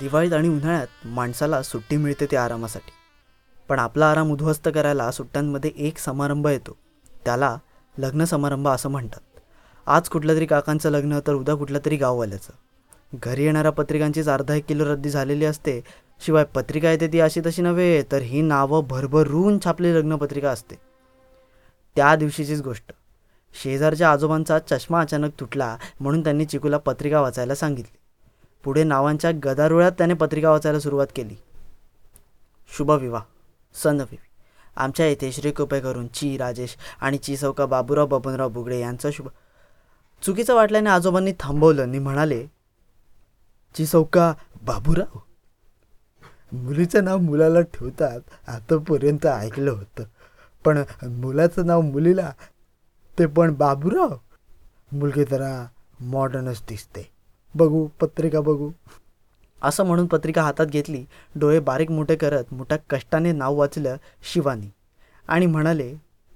दिवाळीत आणि उन्हाळ्यात माणसाला सुट्टी मिळते ते आरामासाठी. पण आपला आराम उद्ध्वस्त करायला सुट्ट्यांमध्ये एक समारंभ येतो. त्याला लग्न समारंभ असं म्हणतात. आज कुठलं तरी काकांचं लग्न तर उद्या कुठलं तरी गाववाल्याचं. घरी येणाऱ्या पत्रिकांचीच अर्धा एक किलो रद्दी झालेली असते. शिवाय पत्रिका येते ती अशी तशी नव्हे तर ही नावं भरभरून छापलेली लग्नपत्रिका असते. त्या दिवशीचीच गोष्ट. शेजारच्या आजोबांचा चष्मा अचानक तुटला म्हणून त्यांनी चिकूला पत्रिका वाचायला सांगितली. पुढे नावांच्या गदारोळात त्याने पत्रिका वाचायला सुरुवात केली. शुभविवाह सनविवी आमच्या येथे श्री कृपेकरून ची राजेश आणि ची चौका बाबूराव बबनराव बुगडे यांचं शुभ चुकीचं वाटल्याने आजोबांनी थांबवलं. आणि म्हणाले ची चौका बाबूराव? मुलीचं नाव मुलाला ठेवतात आतापर्यंत ऐकलं होतं. पण मुलाचं नाव मुलीला ते पण बाबूराव? मुलगी जरा मॉडर्नच दिसते. बघू पत्रिका बघू. असं म्हणून पत्रिका हातात घेतली डोळे बारीक मोठे करत मोठ्या कष्टाने नाव वाचलं शिवानी. आणि म्हणाले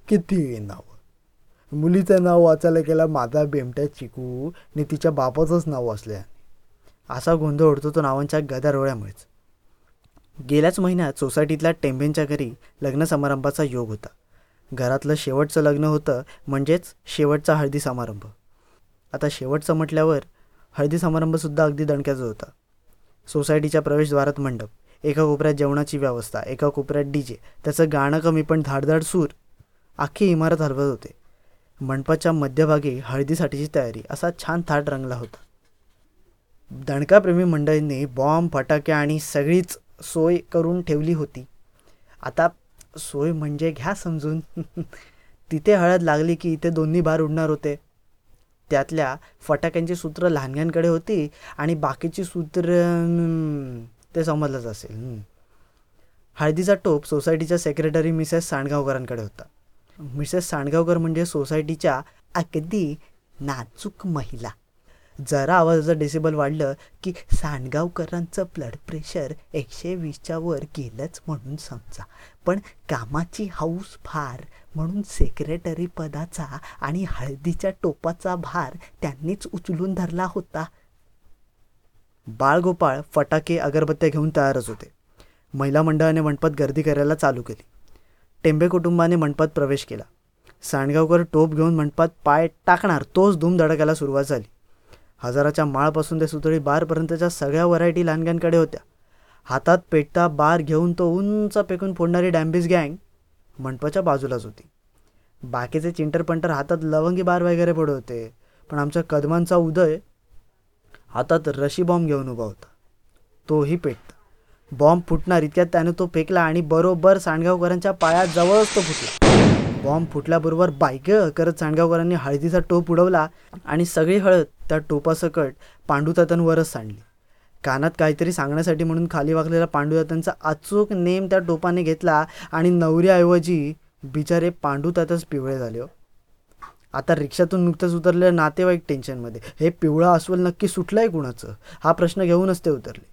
किती नाव? मुलीचं नाव वाचायला गेला माझा बेमट्या चिकू आणि तिच्या बापाचंच नाव वाचलं असा गोंधळ उडतो तो नावांच्या गदारोळ्यामुळेच गेल्याच महिन्यात सोसायटीतल्या टेंबेंच्या घरी लग्न समारंभाचा योग होता. घरातलं शेवटचं लग्न होतं म्हणजेच शेवटचा हळदी समारंभ. आता शेवटचं म्हटल्यावर हळदी समारंभसुद्धा अगदी दणक्याचा होता. सोसायटीच्या प्रवेशद्वारात मंडप एका कोपऱ्यात जेवणाची व्यवस्था एका कोपऱ्यात डी जे त्याचं गाणं कमी पण धाडधाड सूर. अख्खी इमारत हलवत होते. मंडपाच्या मध्यभागी हळदीसाठीची तयारी असा छान थाट रंगला होता. दणकाप्रेमी मंडळींनी बॉम्ब फटाके आणि सगळीच सोय करून ठेवली होती. आता सोय म्हणजे घ्या समजून. तिथे हळद लागली की इथे दोन्ही बार उडणार होते. त्यातल्या फटाक्यांची सूत्र लहानग्यांकडे होती आणि बाकीची सूत्र ते समजलंच असेल. हळदीचा टोप सोसायटीच्या सेक्रेटरी मिसेस सांडगावकरांकडे होता. मिसेस सांडगावकर म्हणजे सोसायटीच्या अगदी नाजूक महिला. जरा आवाजाचं डेसिबल वाढलं की सांडगावकरांचं ब्लड प्रेशर एकशे वीसच्या वर गेलंच म्हणून समजा. पण कामाची हौस फार म्हणून सेक्रेटरी पदाचा आणि हळदीच्या टोपाचा भार त्यांनीच उचलून धरला होता. बाळगोपाळ फटाके अगरबत्त्या घेऊन तयारच होते. महिला मंडळाने मंडपात गर्दी करायला चालू केली. टेंबे कुटुंबाने मंडपात प्रवेश केला. सांडगावकर टोप घेऊन मंडपात पाय टाकणार तोच धूम धडकायला सुरुवात झाली. हजाराच्या माळपासून ते सुतळी बारपर्यंतच्या सगळ्या व्हरायटी लहानग्यांकडे होत्या. हातात पेटता बार घेऊन तो उंच पेकून फोडणारी डॅम्बिस गँग मंडपाच्या बाजूलाच होती. बाकीचे चिंटरपंटर हातात लवंगी बार वगैरे पडत होते पण आमच्या कदमांचा उदय हातात रशी बॉम्ब घेऊन उभा होता. तोही पेटता. बॉम्ब फुटणार इतक्यात त्याने तो फेकला आणि बरोबर सांडगावकरांच्या पायात जवळच तो फुटला. बॉम्ब फुटल्याबरोबर बायक करत सांडगावकरांनी हळदीचा टोप उडवला आणि सगळी हळद त्या टोपासकट पांडुतातांवरच सांडली. कानात काहीतरी सांगण्यासाठी म्हणून खाली वाकलेला पांडुदातांचा अचूक नेम त्या टोपाने घेतला आणि नवऱ्याऐवजी बिचारे पांडुतातच पिवळे झाले हो. आता रिक्षातून नुकतंच उतरलेल्या नातेवाईक टेन्शनमध्ये हे पिवळा अस्वल नक्की सुटलं आहे कुणाचं? हा प्रश्न घेऊनच ते उतरले.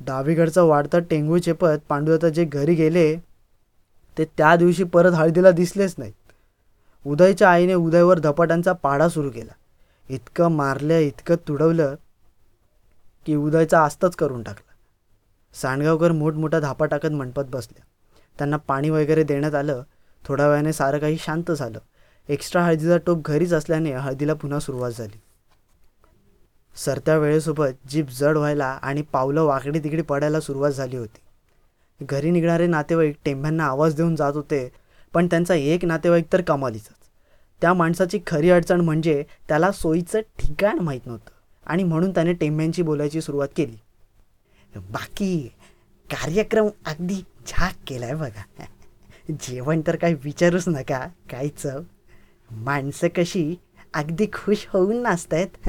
डावीकडचा वाढता टेंगू चेपत पांडुदाता जे घरी गेले ते त्या दिवशी परत हळदीला दिसलेच नाहीत. उदयच्या आईने उदयवर धपाट्यांचा पाडा सुरू केला. इतकं मारलं इतकं तुडवलं की उदयचा आस्तच करून टाकला. सांडगावकर मोठमोठा धापा टाकत मंडपात बसल्या. त्यांना पाणी वगैरे देण्यात आलं थोड्या वेळाने सारं काही शांत झालं. एक्स्ट्रा हळदीचा टोप घरीच असल्याने हळदीला पुन्हा सुरुवात झाली. सरत्या वेळेसोबत जीप जड व्हायला आणि पावलं वाकडी तिकडी पडायला सुरुवात झाली होती. घरी निघणारे नातेवाईक टेंब्यांना आवाज देऊन जात होते पण त्यांचा एक नातेवाईक तर कमालीचाच. त्या माणसाची खरी अडचण म्हणजे त्याला सोयीचं ठिकाण माहीत नव्हतं. आणि म्हणून त्याने टेंब्यांची बोलायची सुरुवात केली. बाकी कार्यक्रम अगदी झाक केलाय बघा. जेवण तर काही विचारूच नका काय चव. माणसं कशी अगदी खुश होऊन नाचतायत.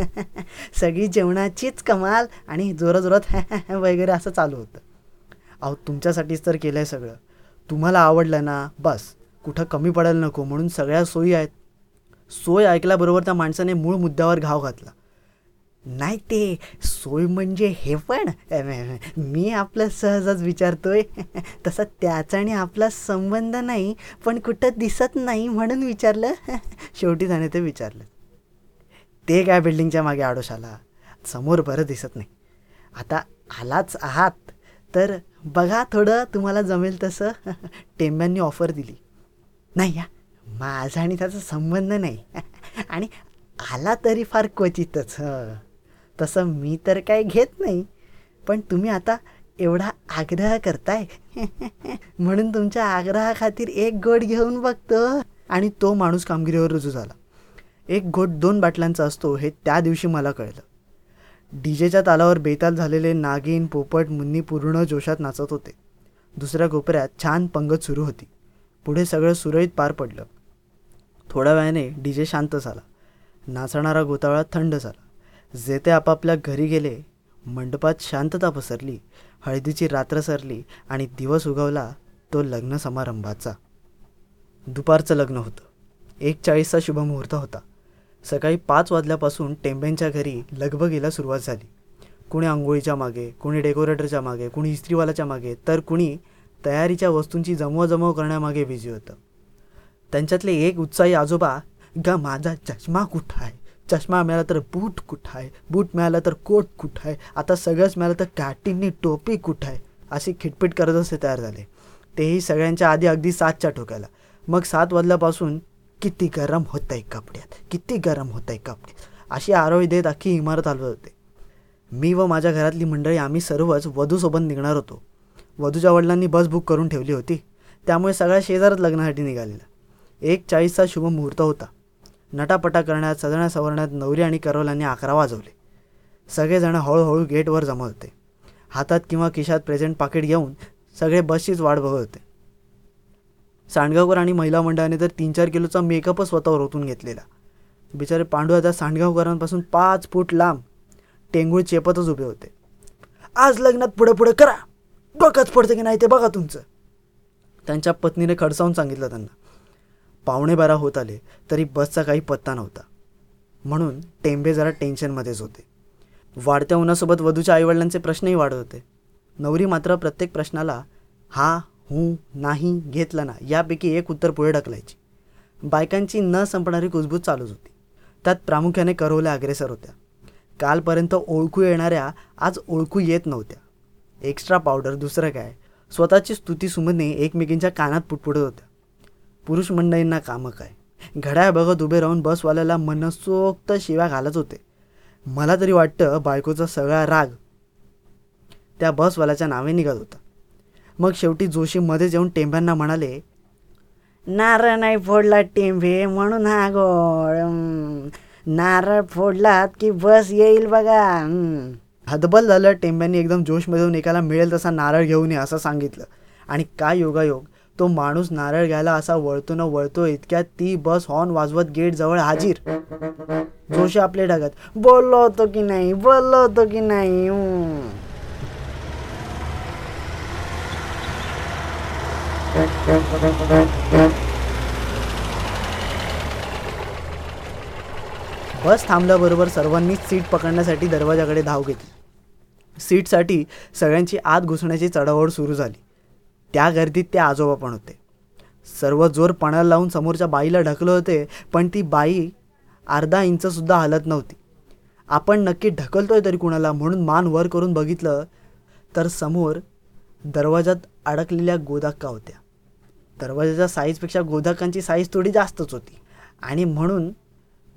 सगळी जेवणाचीच कमाल आणि जोराजोरात वगैरे असं चालू होतं. अहो तुमच्यासाठीच तर केलं आहे सगळं. तुम्हाला आवडलं ना बस. कुठं कमी पडायला नको म्हणून सगळ्या सोयी आहेत. सोय ऐकल्याबरोबर त्या माणसाने मूळ मुद्द्यावर घाव घातला. नाही ते सोय म्हणजे हे पण मी आपलं सहजच विचारतोय. तसा त्याचा आणि आपला संबंध नाही पण कुठं दिसत नाही म्हणून विचारलं. शेवटी त्याने ते विचारलं. ते काय बिल्डिंगच्या मागे आडोशाला समोर बरं दिसत नाही. आता आलाच आहात. तर बघा थोडं तुम्हाला जमेल तसं. टेंब्यांनी ऑफर दिली. नाही या माझा आणि त्याचा संबंध नाही. आणि आला तरी फार क्वचितच तसं मी तर काय घेत नाही. पण तुम्ही आता एवढा आग्रह करताय. म्हणून तुमच्या आग्रहाखातीर एक गोट घेऊन बघतो. आणि तो माणूस कामगिरीवर रुजू झाला. एक घोट दोन बाटल्यांचा असतो हे त्या दिवशी मला कळलं. डीजेच्या तालावर बेताल झालेले नागिन पोपट मुन्नी पूर्ण जोशात नाचत होते. दुसऱ्या कोपऱ्यात छान पंगत सुरू होती. पुढे सगळं सुरळीत पार पडलं. थोड्या वेळाने डीजे शांत झाला. नाचणारा गोतावळा थंड झाला. जे ते आपापल्या घरी गेले मंडपात शांतता पसरली हळदीची रात्र सरली आणि दिवस उगवला तो लग्न समारंभाचा. दुपारचं लग्न होतं. एक चाळीसचा शुभमुहूर्त होता. सकाळी पाच वाजल्यापासून टेंब्यांच्या घरी लगबगीला सुरुवात झाली. कुणी आंघोळीच्या मागे कुणी डेकोरेटरच्या मागे कुणी इस्त्रीवाल्याच्या मागे तर कुणी तयारीच्या वस्तूंची जमवाजमव करण्यामागे बिझी होतं. त्यांच्यातले एक उत्साही आजोबा गा माझा चष्मा कुठं आहे? चष्मा मिळाला तर बूट कुठं आहे बूट मिळाला तर कोट कुठं आहे आता सगळंच मिळालं तर काटींनी टोपी कुठं आहे अशी खिटपिट करत असे तयार झाले. तेही सगळ्यांच्या आधी अगदी सातच्या ठोक्याला. मग सात वाजल्यापासून किती गरम होत आहे कपड्यात? किती गरम होत आहे कपड्यात? अशी आरोळी देत अख्खी इमारत हलवत होते. मी व माझ्या घरातली मंडळी आम्ही सर्वच वधूसोबत निघणार होतो. वधूच्या वडिलांनी बस बुक करून ठेवली होती. त्यामुळे सगळ्या शेजारच लग्नासाठी निघालेला. एक चाळीसचा शुभ मुहूर्त होता. नटापटा करण्यात सजण्या सवरण्यात नवरी आणि करोलांनी अकरा वाजवले. सगळेजण हळूहळू गेटवर जमा होते हातात किंवा खिशात प्रेझेंट पाकिट घेऊन सगळे बसचीच वाट बघत होते सांडगावकर आणि महिला मंडळाने तर तीन चार किलोचा मेकअपच स्वतःवर ओतून घेतलेला. बिचारे पांडू आता सांडगावकरांपासून पाच फूट लांब. टेंगूळ चेपतच उभे होते. आज लग्नात पुढे पुढे करा. डोक्यात पडतं की नाही ते बघा तुमचं. त्यांच्या पत्नीने खडसावून सांगितलं त्यांना. पावणे बारा होत आले तरी बसचा काही पत्ता नव्हता. म्हणून टेंबे जरा टेन्शनमध्येच होते. वाढत्या उन्हासोबत वधूच्या आईवडिलांचे प्रश्नही वाढत होते. नवरी मात्र प्रत्येक प्रश्नाला हा हू नाही घेतलं ना यापैकी एक उत्तर पुढे ढकलायची. बायकांची न संपणारी कुजबूज चालूच होती. त्यात प्रामुख्याने करवल्या अग्रेसर होत्या. कालपर्यंत ओळखू येणाऱ्या आज ओळखू येत नव्हत्या. एक्स्ट्रा पावडर दुसरं काय? स्वतःची स्तुती सुमने एकमेकींच्या कानात पुटपुटत होत्या. पुरुष मंडळींना कामं काय? घड्याळ बघत उभे राहून बसवाल्याला मनसोक्त शिव्या घालत होते. मला तरी वाटतं बायकोचा सगळा राग त्या बसवाल्याच्या नावे निघत होता. मग शेवटी जोशी मध्येच येऊन टेंब्यांना म्हणाले नारळ नाही फोडला टेंभे म्हणून हा गोळ नारळ फोडलात की बस येईल बघा. हदबल झालं टेंब्यांनी एकदम जोशमध्ये येऊन एकाला मिळेल तसा नारळ घेऊन ये असं सांगितलं. आणि काय योगायोग? तो माणूस नारळ घ्यायला असा वळतो न वळतो इतक्यात ती बस हॉर्न वाजवत गेट जवळ हाजीर. जोशी आपले ढगत बोललो होतो की नाही बोललो होतो की नाही बस थांबल्याबरोबर सर्वांनी सीट पकडण्यासाठी दरवाजाकडे धाव घेतली. सीटसाठी सगळ्यांची आत घुसण्याची चढावड सुरू झाली. त्या गर्दीत ते आजोबा पण होते. सर्व जोर पणाला लावून समोरच्या बाईला ढकलं होते पण ती बाई अर्धा इंचसुद्धा हलत नव्हती. आपण नक्की ढकलतोय तरी कुणाला म्हणून मान वर करून बघितलं तर समोर दरवाजात अडकलेल्या गोदाक्का होत्या. दरवाजाच्या साईजपेक्षा गोदाक्कांची साईज थोडी जास्तच होती आणि म्हणून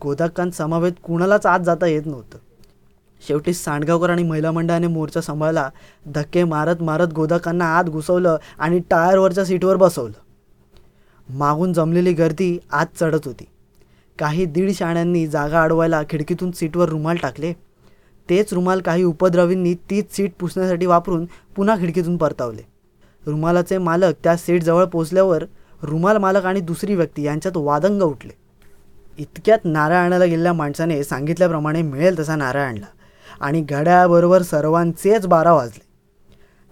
गोदाक्कांसमवेत कुणालाच आत जाता येत नव्हतं. शेवटी सांडगावकर आणि महिला मंडळाने मोर्चा सांभाळला. धक्के मारत मारत गोदाकांना आत घुसवलं आणि टायरवरच्या सीटवर बसवलं. मागून जमलेली गर्दी आत चढत होती. काही दीड शाण्यांनी जागा अडवायला खिडकीतून सीटवर रुमाल टाकले. तेच रुमाल काही उपद्रवींनी तीच सीट पुसण्यासाठी वापरून पुन्हा खिडकीतून परतावले. रुमालाचे मालक त्या सीटजवळ पोचल्यावर रुमाल मालक आणि दुसरी व्यक्ती यांच्यात वादंग उठले. इतक्यात नारळ आणायला गेलेल्या माणसाने सांगितल्याप्रमाणे मिळेल तसा नारळ आणला. आणि घड्याळाबरोबर सर्वांचेच बारा वाजले.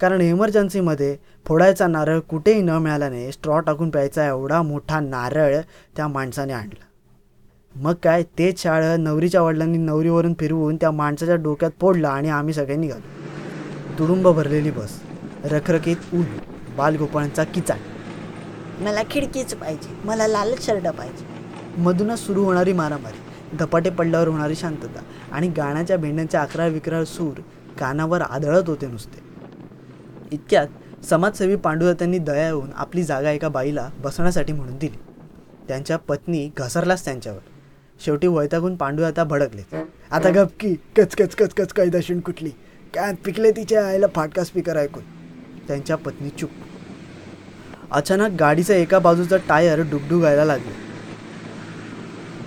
कारण इमर्जन्सीमध्ये फोडायचा नारळ कुठेही न मिळाल्याने स्ट्रॉ टाकून प्यायचा एवढा मोठा नारळ त्या माणसाने आणला. मग काय तेच शाळं नवरीच्या वडिलांनी नवरीवरून फिरवून त्या माणसाच्या डोक्यात फोडलं आणि आम्ही सगळ्यांनी निघालो. तुडुंब भरलेली बस रखरखीत ऊन बालगोपाळांचा किचाट मला खिडकीच पाहिजे मला लाल शर्ट पाहिजे. मधूनच सुरू होणारी मारामारी. धपाटे पडल्यावर होणारी शांतता आणि गाण्याच्या भेंड्यांच्या अकरा विकराळ सूर कानावर आदळत होते नुसते. इतक्यात समाजसेवी पांडुरत्यांनी दया येऊन आपली जागा एका बाईला बसण्यासाठी म्हणून दिली. त्यांच्या पत्नी घसरलाच त्यांच्यावर. शेवटी वैतागून पांडू आता भडकले आता गपकी कच कच कच कच कैदाशीन कुठली? काय पिकले तिच्या आईला फाटका स्पीकर ऐकून. त्यांच्या पत्नी चुप. अचानक गाडीचं एका बाजूचा टायर डुगडुगायला लागले.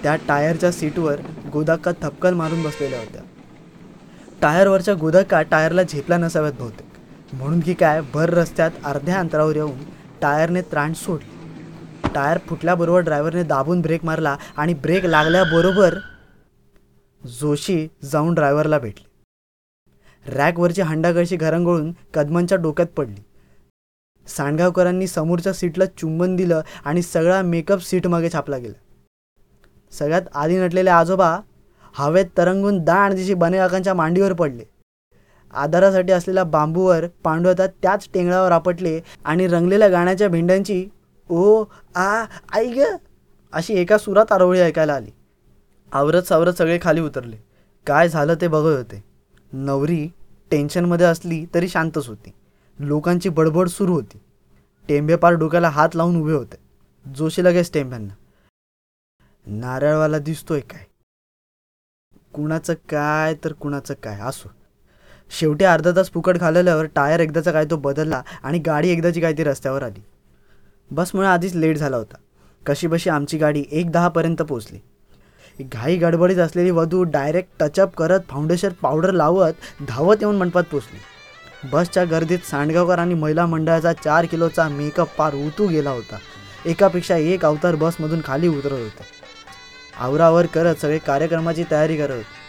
त्या टायरच्या सीटवर गोदाका थपकन मारून बसलेल्या होत्या. टायरवरच्या गोदाका टायरला झेपला नसाव्यात बहुतेक. म्हणून की काय भर रस्त्यात अर्ध्या अंतरावर येऊन टायरने त्राण सोडली. टायर फुटल्याबरोबर ड्रायव्हरने दाबून ब्रेक मारला आणि ब्रेक लागल्याबरोबर जोशी जाऊन ड्रायव्हरला भेटले. रॅकवरची हंडागळशी घरंगळून कदमांच्या डोक्यात पडली. सांडगावकरांनी समोरच्या सीटला चुंबन दिलं आणि सगळा मेकअप सीट मागे छापला गेला. सगळ्यात आधी नटलेले आजोबा हवेत तरंगून दाण दिशी बनेकाकांच्या मांडीवर पडले. आधारासाठी असलेल्या बांबूवर पांडवता त्याच टेंगळावर आपटले आणि रंगलेल्या गाण्याच्या भेंड्यांची ओ आ आई ग अशी एका सुरात आरोळी ऐकायला आली. आवरत सावरत सगळे खाली उतरले. काय झालं ते बघत होते. नवरी टेन्शनमध्ये असली तरी शांतच होती. लोकांची बडबड सुरू होती. टेंभेपार डोक्याला हात लावून उभे होते. जोशी लगेच टेंब्यांना नारळवाला दिसतोय काय? कुणाचं काय तर कुणाचं काय? असो. शेवटी अर्धा तास फुकट घालवल्यावर टायर एकदाचा काय तो बदलला आणि गाडी एकदाची काय ती रस्त्यावर आली. बसमुळे आधीच लेट झाला होता. कशी बशी आमची गाडी एक दहापर्यंत पोचली घाई गडबडीत असलेली वधू डायरेक्ट टचअप करत फाउंडेशन पावडर लावत धावत येऊन मंडपात पोचली बसच्या गर्दीत सांडगावकर आणि महिला मंडळाचा चार किलोचा मेकअप पार उतू गेला होता. एकापेक्षा एक अवतार बसमधून खाली उतरत होता. आवरावर करत सगळे कार्यक्रमाची तयारी करत. होते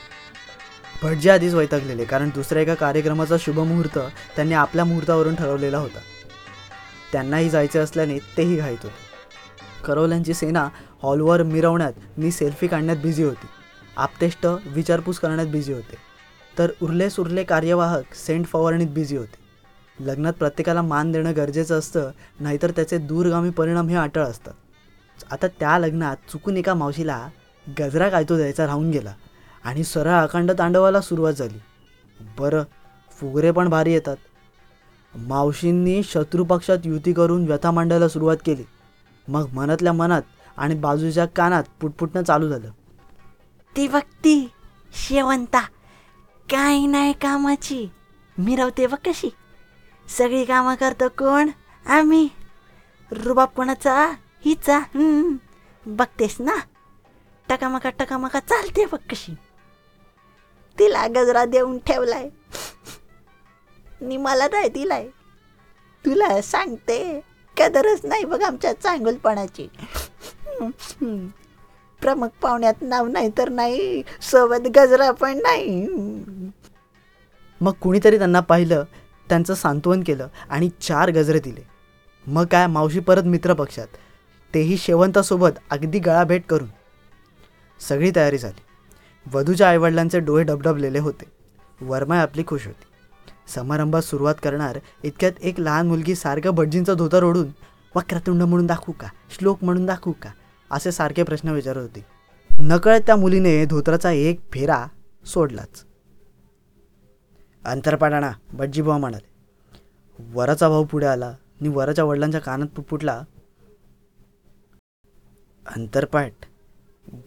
भटजी आधीच वैतकलेले कारण दुसऱ्या एका कार्यक्रमाचा शुभमुहूर्त त्यांनी आपल्या मुहूर्तावरून ठरवलेला होता. त्यांनाही जायचे असल्याने तेही घाईत होते. करवल्यांची सेना हॉलवर मिरवण्यात मी सेल्फी काढण्यात बिझी होती. आपतेष्ट विचारपूस करण्यात बिझी होते. तर उरले सुरले कार्यवाहक सेंट फवारणीत बिझी होते. लग्नात प्रत्येकाला मान देणं गरजेचं असतं नाहीतर त्याचे दूरगामी परिणाम हे अटळ असतात. आता त्या लग्नात चुकून एका मावशीला गजरा कायतो द्यायचा राहून गेला आणि सरळ अखंड तांडवाला सुरुवात झाली. बरं फुगरे पण भारी येतात. मावशींनी शत्रुपक्षात युती करून व्यथा मांडायला सुरुवात केली. मग मनातल्या मनात आणि बाजूच्या कानात पुटपुटणं चालू झालं. ती भक्ती शेवंता काही नाही कामाची. मिरवते बघ कशी सगळी कामं करतो कोण? आम्ही. रुबाब कोणाचा? हिचा बघतेस ना? टकामका टकामका चालते बघ कशी. तिला गजरा देऊन ठेवलाय. नि मला नाही दिलाय. तुला सांगते कदरच नाही बघ आमच्या चांगुलपणाची. प्रमुख पाहुण्यात नाव नाही तर नाही सोबत गजरा पण नाही. मग कुणीतरी त्यांना पाहिलं त्यांचं सांत्वन केलं आणि चार गजरे दिले. मग काय मावशी परत मित्रपक्षात तेही शेवंतासोबत अगदी गळाभेट करून. सगळी तयारी झाली. वधूच्या आईवडिलांचे डोळे डबडबलेले होते. वर्मा आपली खुश होती. समारंभात सुरुवात करणार इतक्यात एक लहान मुलगी सारखं भटजींचं धोतर ओढून वक्रतुंड म्हणून दाखवू का? श्लोक म्हणून दाखवू का? असे सारखे प्रश्न विचारत होती. नकळत त्या मुलीने धोत्राचा एक फेरा सोडलाच. अंतरपाडाणा भटजी बुवा म्हणाले. वराचा भाऊ पुढे आला आणि वराच्या वडिलांच्या कानात पुटपुटला अंतरपाठ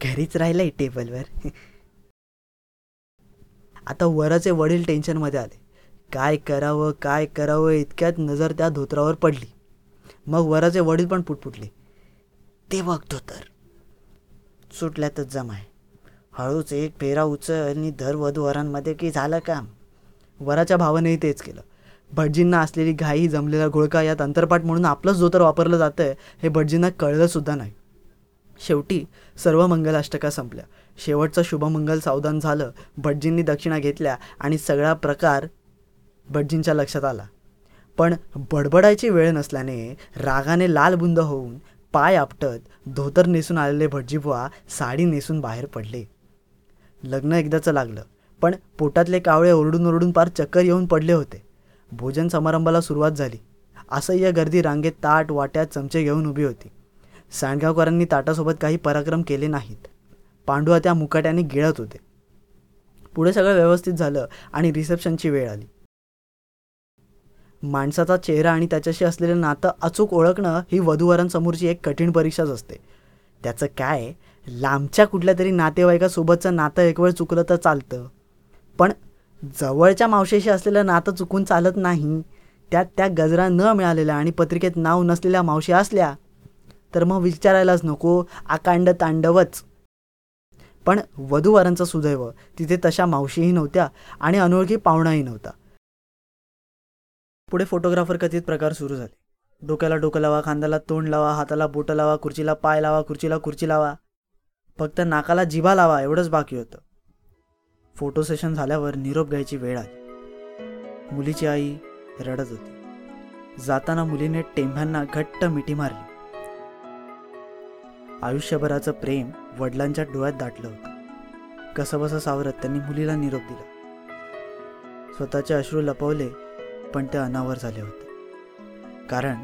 घरीच राहिलंय टेबलवर. आता वराचे वडील टेन्शनमध्ये आले. काय करावं काय करावं इतक्यात नजर त्या धोत्रावर पडली. मग वराचे वडील पण पुटपुटले. ते बघतो तर सुटल्यातच जमाय. हळूच एक फेरा उचल आणि धर वधू वरांमध्ये की झालं काम. वराच्या भावानेही तेच केलं. भटजींना असलेली घाई जमलेला घोळका यात अंतरपाठ म्हणून आपलंच धोतर वापरलं जातं हे भटजींना कळलंसुद्धा नाही. शेवटी सर्व मंगलाष्टका संपल्या. शेवटचं शुभमंगल सावधान झालं भटजींनी दक्षिणा घेतल्या आणि सगळा प्रकार भटजींच्या लक्षात आला. पण बडबडायची वेळ नसल्याने रागाने लाल बुंद होऊन पाय आपटत धोतर नेसून आलेले भटजीबुवा साडी नेसून बाहेर पडले. लग्न एकदाचं लागलं पण पोटातले कावळे ओरडून ओरडून पार चक्कर येऊन पडले होते. भोजन समारंभाला सुरुवात झाली. असह्य गर्दी रांगेत ताट वाट्यात चमचे घेऊन उभी होती. सांडगावकरांनी ताटासोबत काही पराक्रम केले नाहीत. पांडुआ त्या मुकाट्याने गिळत होते. पुढे सगळं व्यवस्थित झालं आणि रिसेप्शनची वेळ आली. माणसाचा चेहरा आणि त्याच्याशी असलेलं नातं अचूक ओळखणं ही वधूवरांसमोरची एक कठीण परीक्षाच असते. त्याचं काय? लांबच्या कुठल्या तरी नातेवाईकासोबतचं नातं एक वेळ चुकलं तर चालतं. पण जवळच्या मावशीशी असलेलं नातं चुकून चालत नाही. त्यात त्या गजरा न मिळालेल्या आणि पत्रिकेत नाव नसलेल्या मावशी असल्या तर मग विचारायलाच नको आकांड तांडवच. पण वधूवरांचं सुदैव तिथे तशा मावशीही नव्हत्या आणि अनोळखी पाहुणाही नव्हता. पुढे फोटोग्राफर कथित प्रकार सुरू झाले. डोक्याला डोकं लावा खांद्याला तोंड लावा हाताला बोटं लावा खुर्चीला पाय लावा खुर्चीला खुर्ची लावा. फक्त नाकाला जिभा लावा एवढंच बाकी होतं. फोटो सेशन झाल्यावर निरोप घ्यायची वेळ आली. मुलीची आई रडत होती. जाताना मुलीने टेंभ्यांना घट्ट मिठी मारली. आयुष्यभराचं प्रेम वडिलांच्या डोळ्यात दाटलं होतं. कसंबसं सावरत त्यांनी मुलीला निरोप दिला. स्वतःचे अश्रू लपवले पण ते अनावर झाले होते. कारण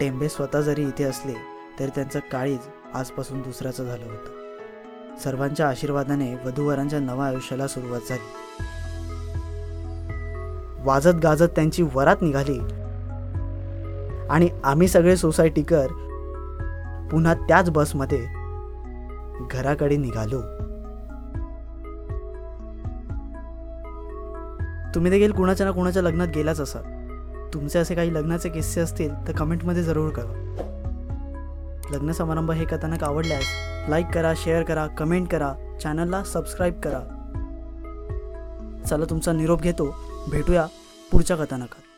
टेंबे स्वतः जरी इथे असले तरी त्यांचं काळीज आजपासून दुसऱ्याचं झालं होतं. सर्वांच्या आशीर्वादाने वधूवरांच्या नव्या आयुष्याला सुरुवात झाली. वाजत गाजत त्यांची वरात निघाली. आणि आम्ही सगळे सोसायटीकर पुन्हा त्याच बसमध्ये घराकडे निघालो. तुम्ही देखील कुणाच्या ना कुणाच्या लग्नात गेलाच असाल. तुमचे असे काही लग्नाचे किस्से असतील तर कमेंटमध्ये जरूर कळवा. लग्न समारंभ हे कथानक आवडल्यास लाईक करा शेअर करा कमेंट करा चॅनलला सबस्क्राईब करा. चला तुमचा निरोप घेतो. भेटूया पुढच्या कथानकात.